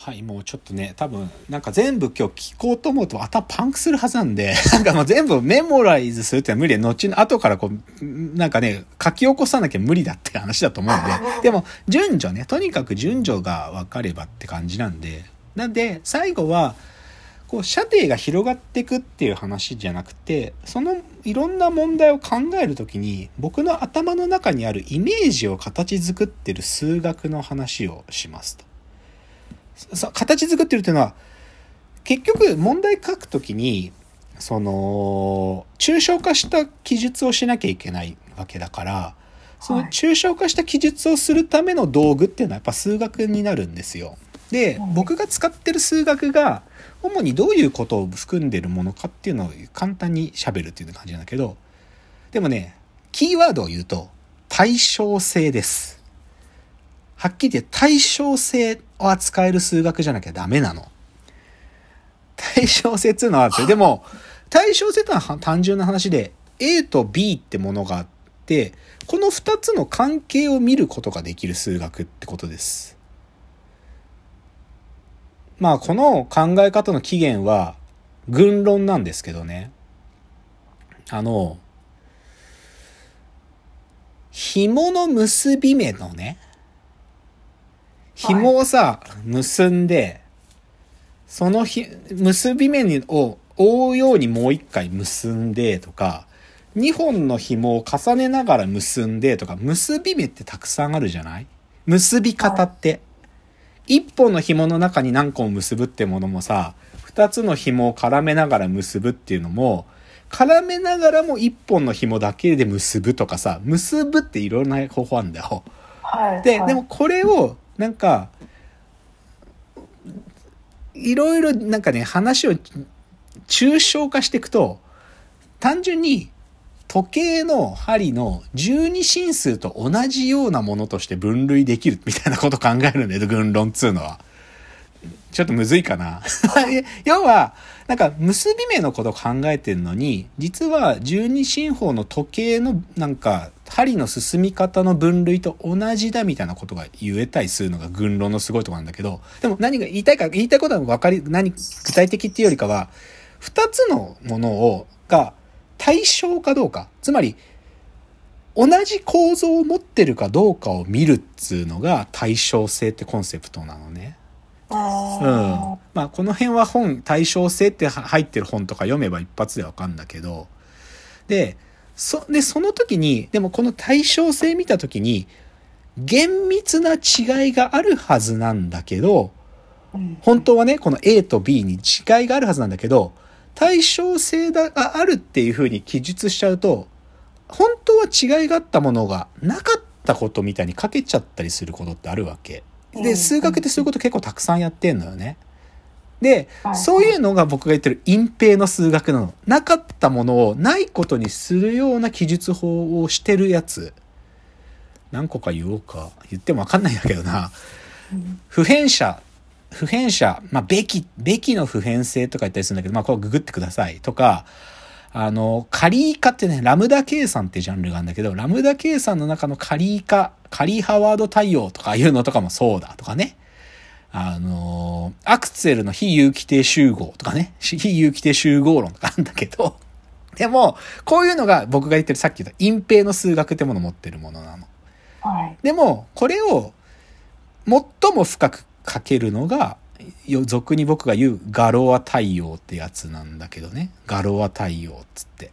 はい、もうちょっとね、多分、なんか全部今日聞こうと思うと頭パンクするはずなんで、なんかもう全部メモライズするってのは無理で、後の後からこう、なんかね、書き起こさなきゃ無理だって話だと思うんで、でも、順序ね、とにかく順序が分かればって感じなんで、なんで、最後は、こう、射程が広がっていくっていう話じゃなくて、そのいろんな問題を考えるときに、僕の頭の中にあるイメージを形作ってる数学の話をしますと。さ形作ってるっていうのは、結局問題書くときに、その、抽象化した記述をしなきゃいけないわけだから、その抽象化した記述をするための道具っていうのはやっぱ数学になるんですよ。でうん、僕が使ってる数学が、主にどういうことを含んでるものかっていうのを簡単に喋るっていう感じなんだけど、でもね、キーワードを言うと、対称性です。はっきり言って対称性を扱える数学じゃなきゃダメなの。対称性っていうのはあって、でも、対称性ってのは単純な話で、A と B ってものがあって、この二つの関係を見ることができる数学ってことです。まあ、この考え方の起源は、軍論なんですけどね。あの、紐の結び目のね、紐をさ、結んで、そのひ、結び目にを覆うようにもう一回結んでとか、二本の紐を重ねながら結んでとか、結び目ってたくさんあるじゃない？結び方って。一本の紐の中に何個も結ぶってものもさ、二つの紐を絡めながら結ぶっていうのも、絡めながらも一本の紐だけで結ぶとかさ、結ぶっていろんな方法あるんだよ。はい。で、はいでも、これを、なんか、いろいろなんかね、話を抽象化していくと、単純に時計の針の12進数と同じようなものとして分類できるみたいなこと考えるんだよ、軍論っつうのは。ちょっとむずいかな。要は、なんか結び目のことを考えてるのに、実は十二進法の時計のなんか針の進み方の分類と同じだみたいなことが言えたりするのが軍論のすごいとこなんだけど、でも何が言いたいか、言いたいことは分かり、何、具体的っていうよりかは、二つのものを、が対象かどうか、つまり、同じ構造を持ってるかどうかを見るっつうのが対称性ってコンセプトなのね。あうんー。まあこの辺は本対称性って入ってる本とか読めば一発でわかるんだけどでそでその時にでもこの対称性見た時に厳密な違いがあるはずなんだけどうん本当はねこの A と B に違いがあるはずなんだけど対称性があるっていうふうに記述しちゃうと本当は違いがあったものがなかったことみたいに書けちゃったりすることってあるわけ。で、うん数学ってそういうこと結構たくさんやってんのよね。では、いそういうのが僕が言ってる隠蔽の数学なの。なかったものをないことにするような記述法をしてるやつ。何個か言おうか。言ってもわかんないんだけどな。うん普遍者、普遍者、まあ、べき、べきの普遍性とか言ったりするんだけど、まあ、これググってください。とか、あの、仮以下ってね、ラムダ計算ってジャンルがあるんだけど、ラムダ計算の中の仮以下、仮ハワード対応とかいうのとかもそうだとかね。あの、アクセルの非有機定集合とかね、非有機定集合論とかあるんだけど、でも、こういうのが僕が言ってるさっき言った隠蔽の数学ってものを持ってるものなの。はい。でも、これを最も深く書けるのが、よよ俗に僕が言うガロア対応ってやつなんだけどね。ガロア対応っつって。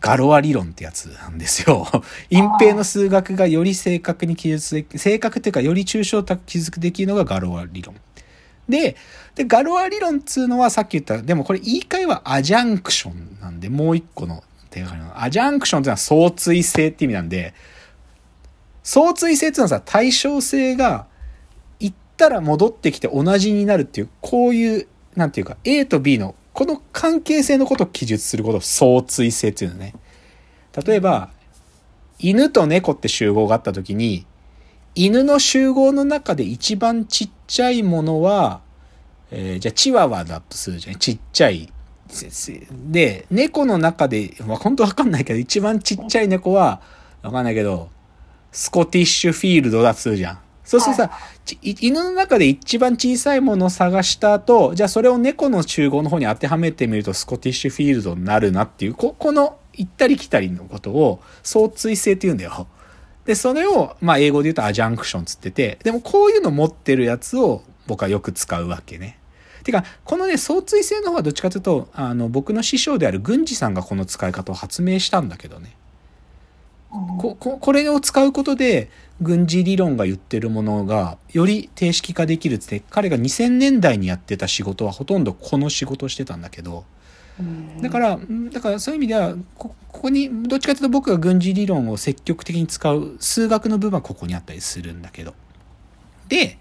ガロア理論ってやつなんですよ。隠蔽の数学がより正確に記述でき、正確っていうかより抽象的記述できるのがガロア理論。で、で、ガロア理論っつうのはさっき言った、でもこれ言い換えはアジャンクションなんで、もう一個の手がかりの。アジャンクションっていうのは相対性って意味なんで、相対性っていうのはさ、対称性がったら戻ってきて同じになるっていう、こういう、なんていうか、A と B のこの関係性のことを記述することを相対性っていうのね。例えば、犬と猫って集合があった時に、犬の集合の中で一番ちっちゃいものは、えーじゃあチワワだとするじゃん。ちっちゃい。で、猫の中で、まあ、本当わかんないけど、一番ちっちゃい猫は、わかんないけど、スコティッシュフィールドだとするじゃん。そうするとさ、ちい犬の中で一番小さいものを探した後、じゃあそれを猫の集合の方に当てはめてみるとスコティッシュフィールドになるなっていう、こ、この行ったり来たりのことを相対性って言うんだよ。で、それを、まあ英語で言うとアジャンクションつってて、でもこういうの持ってるやつを僕はよく使うわけね。てか、このね、相対性の方はどっちかというと、あの、僕の師匠である郡司さんがこの使い方を発明したんだけどね。うん。こここれを使うことで軍事理論が言ってるものがより定式化できるって彼が2000年代にやってた仕事はほとんどこの仕事をしてたんだけど。うん。だからんだからそういう意味ではこここにどっちかというと僕が軍事理論を積極的に使う数学の部分はここにあったりするんだけど。で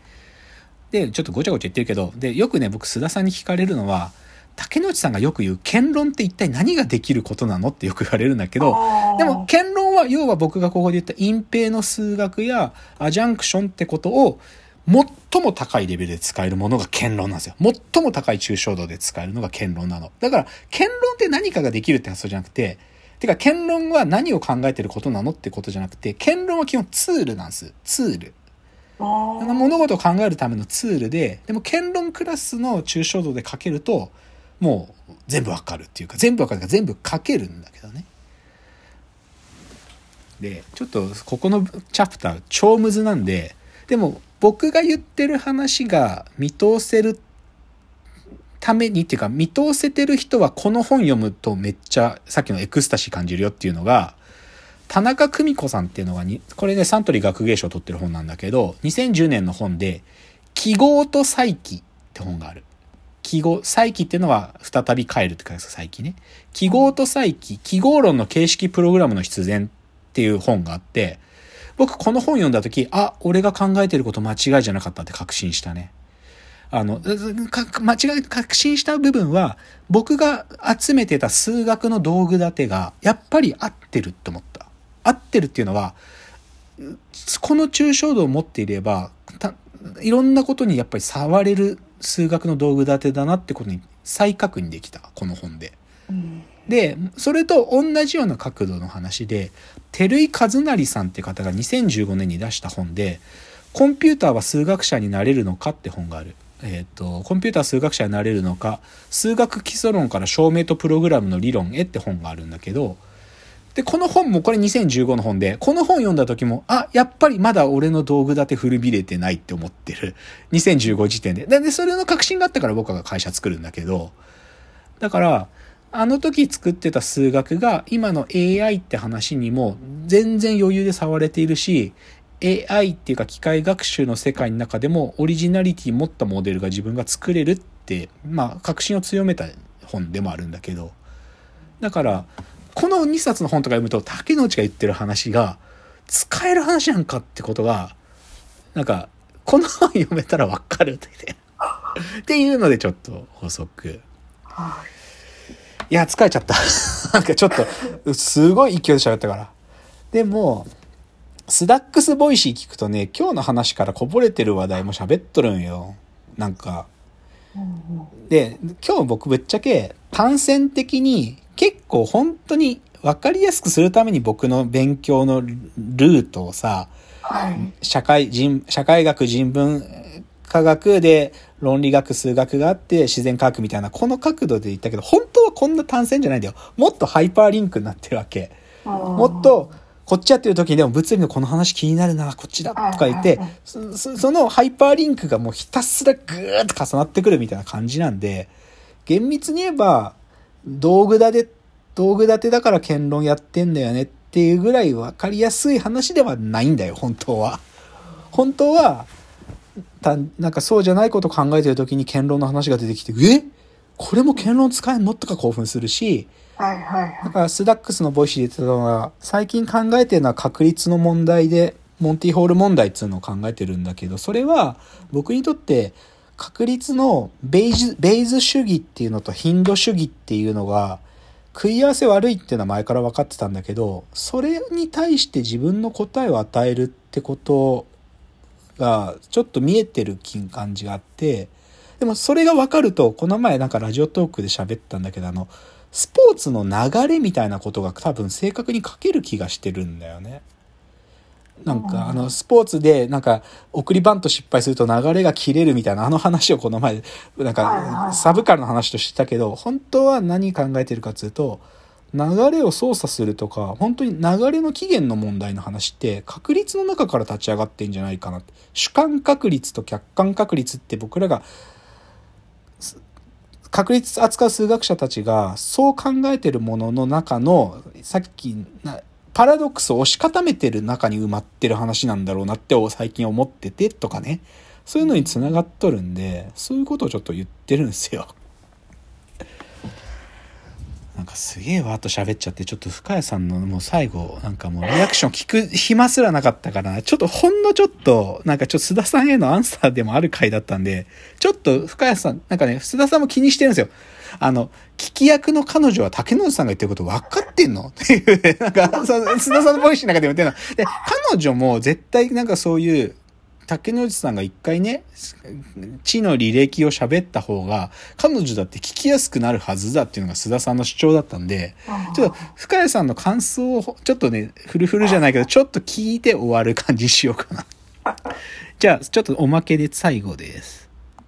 でちょっとごちゃごちゃ言ってるけどでよくね僕須田さんに聞かれるのは竹野内さんがよく言う剣論って一体何ができることなのってよく言われるんだけどでも、剣論は、要は僕がここで言った隠蔽の数学やアジャンクションってことを、最も高いレベルで使えるものが剣論なんですよ。最も高い抽象度で使えるのが剣論なの。だから、剣論って何かができるって発想じゃなくて、てか、剣論は何を考えてることなのってことじゃなくて、剣論は基本ツールなんです。ツール。物事を考えるためのツールで、でも圏論クラスの抽象度で書けると、もう全部わかるっていうか、全部わかるか全部書けるんだけどね。で、ちょっとここのチャプター超ムズなんで、でも僕が言ってる話が見通せるためにっていうか見通せてる人はこの本読むとめっちゃさっきのエクスタシー感じるよっていうのが、田中久美子さんっていうのがに、これね、サントリー学芸賞を取ってる本なんだけど、2010年の本で、記号と再起って本がある。記号、再起っていうのは再び変えるって書いて再起ね。記号と再起、記号論の形式プログラムの必然っていう本があって、僕この本読んだ時、あ、俺が考えてること間違いじゃなかったって確信したね。あの、間違い、確信した部分は、僕が集めてた数学の道具立てが、やっぱり合ってるって思った。合ってるっていうのは、この抽象度を持っていれば、いろんなことにやっぱり触れる数学の道具立てだなってことに再確認できた、この本で。うんで、それと同じような角度の話で、照井和成さんって方が2015年に出した本で、コンピューターは数学者になれるのかって本がある。えっ、と、コンピューターは数学者になれるのか、数学基礎論から証明とプログラムの理論へって本があるんだけど、で、この本もこれ2015の本で、この本読んだ時も、あ、やっぱりまだ俺の道具立て古びれてないって思ってる。2015時点で。で、でそれの確信があったから僕は会社作るんだけど、だから、あの時作ってた数学が今の AI って話にも全然余裕で触れているし、AI っていうか機械学習の世界の中でもオリジナリティ持ったモデルが自分が作れるって、まあ確信を強めた本でもあるんだけど、だから、この2冊の本とか読むと竹之内が言ってる話が使える話なんかってことが、なんか、この本読めたらわかるって言って。っていうのでちょっと補足。はいや、疲れちゃった。なんかちょっと、すごい勢いで喋ったから。でも、スダックス Voicy 聞くとね、今日の話からこぼれてる話題も喋っとるんよ。なんか。で、今日僕ぶっちゃけ単線的に結構本当に分かりやすくするために僕の勉強のルートをさ、はい社会人、社会学人文科学で論理学数学があって自然科学みたいなこの角度で言ったけど本当はこんな単線じゃないんだよ。もっとハイパーリンクになってるわけ。ももっとこっちやってる時にでも物理のこの話気になるな、こっちだとか言ってそのハイパーリンクがもうひたすらぐーっと重なってくるみたいな感じなんで、厳密に言えば、道具立て、道具立てだから剣論やってんだよねっていうぐらい分かりやすい話ではないんだよ、本当は。本当は、たなんかそうじゃないこと考えてる時に剣論の話が出てきて、え？これも圏論使えんの？とか興奮するし、はいはいはい。だからスダックスの Voicy で言ってたのは、最近考えてるのは確率の問題で、モンティホール問題っていうのを考えてるんだけど、それは僕にとって確率のベイズベイズ主義っていうのと頻度主義っていうのが食い合わせ悪いっていうのは前から分かってたんだけど、それに対して自分の答えを与えるってことがちょっと見えてる感じがあって、でもそれが分かると、この前なんかラジオトークで喋ったんだけど、あの、スポーツの流れみたいなことが多分正確に書ける気がしてるんだよね。なんか、あの、スポーツで、なんか、送りバント失敗すると流れが切れるみたいな、あの話をこの前、なんか、サブカルの話としてたけど、本当は何考えてるかっていうと、流れを操作するとか、本当に流れの起源の問題の話って、確率の中から立ち上がってんじゃないかなって。主観確率と客観確率って僕らが、確率扱う数学者たちがそう考えてるものの中のさっきなパラドックスを押し固めてる中に埋まってる話なんだろうなって最近思っててとかねそういうのにつながっとるんでそういうことをちょっと言ってるんですよ。なんかすげえわーと喋っちゃってちょっと深谷さんのもう最後なんかもうリアクション聞く暇すらなかったからちょっとほんのちょっとなんかちょっと須田さんへのアンサーでもある回だったんでちょっと深谷さんなんかね須田さんも気にしてるんですよ。あの、聞き役の彼女は竹野内さんが言ってること分かってんの？っていう、ね、なんか、その須田さんのボイスの中で言ってるの。で、彼女も絶対なんかそういう、竹野内さんが一回ね、地の履歴を喋った方が、彼女だって聞きやすくなるはずだっていうのが須田さんの主張だったんで、ちょっと深谷さんの感想をちょっとね、フルフルじゃないけど、ちょっと聞いて終わる感じしようかな。じゃあ、ちょっとおまけで最後です。